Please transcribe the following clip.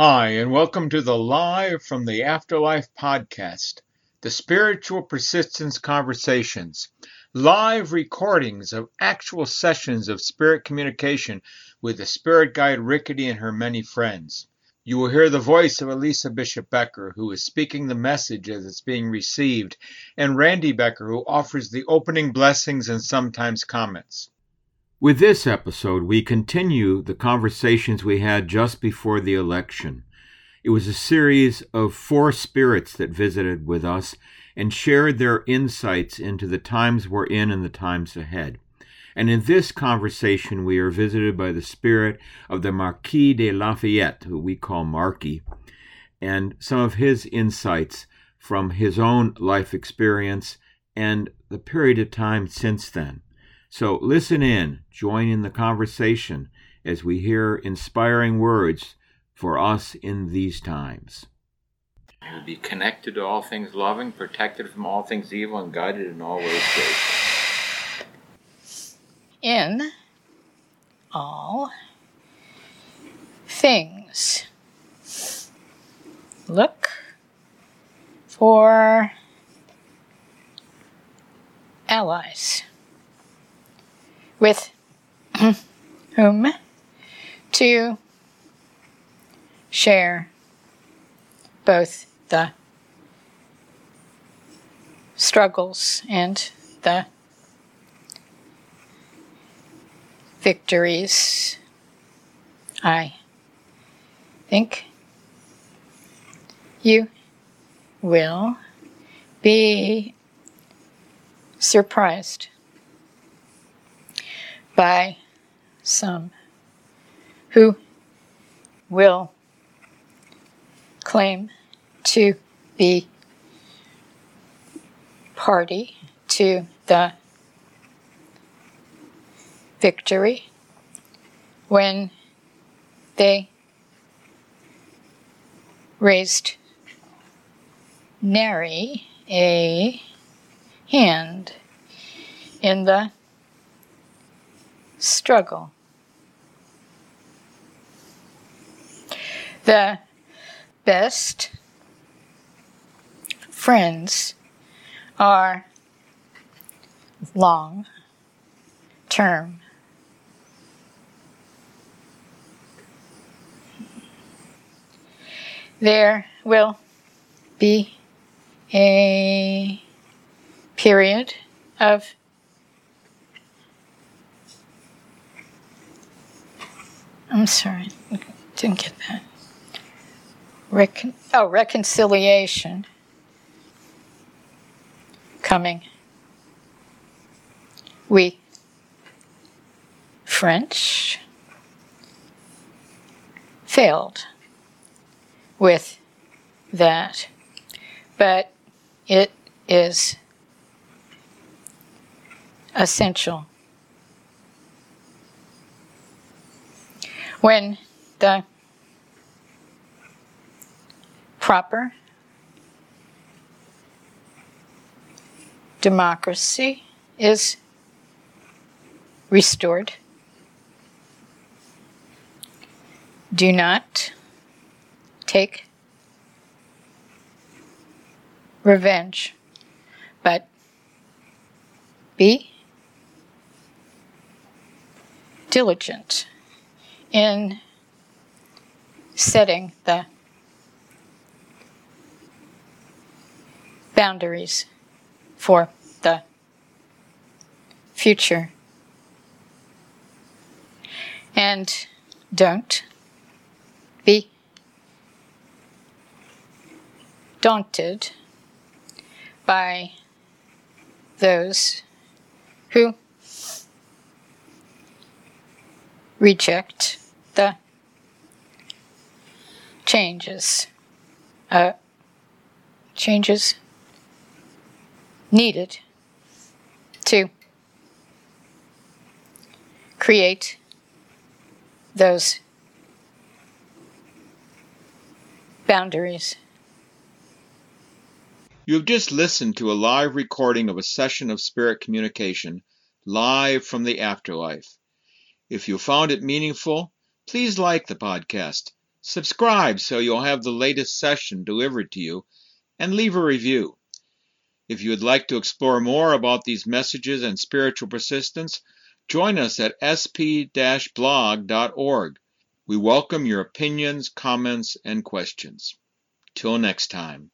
Hi, and welcome to the Live from the Afterlife podcast, the Spiritual Persistence Conversations, live recordings of actual sessions of spirit communication with the spirit guide Rickety and her many friends. You will hear the voice of Elisa Bishop Becker, who is speaking the message as it's being received, and Randy Becker, who offers the opening blessings and sometimes comments. With this episode, we continue the conversations we had just before the election. It was a series of four spirits that visited with us and shared their insights into the times we're in and the times ahead. And in this conversation, we are visited by the spirit of the Marquis de Lafayette, who we call Marquis, and some of his insights from his own life experience and the period of time since then. So listen in, join in the conversation as we hear inspiring words for us in these times. You will be connected to all things loving, protected from all things evil, and guided in all ways graceful. In all things, look for allies with whom to share both the struggles and the victories. I think you will be surprised by some who will claim to be party to the victory when they raised nary a hand in the struggle. The best friends are long term. There will be a period of I'm sorry, didn't get that. Recon- oh, reconciliation. Coming. We, French, failed with that, but it is essential when the proper democracy is restored. Do not take revenge, but be diligent in setting the boundaries for the future. And don't be daunted by those who reject the changes, uh, changes needed to create those boundaries. You have just listened to a live recording of a session of spirit communication live from the afterlife. If you found it meaningful, please like the podcast, Subscribe so you'll have the latest session delivered to you, and leave a review. If you would like to explore more about these messages and spiritual persistence, join us at sp-blog.org. We welcome your opinions, comments, and questions. Till next time.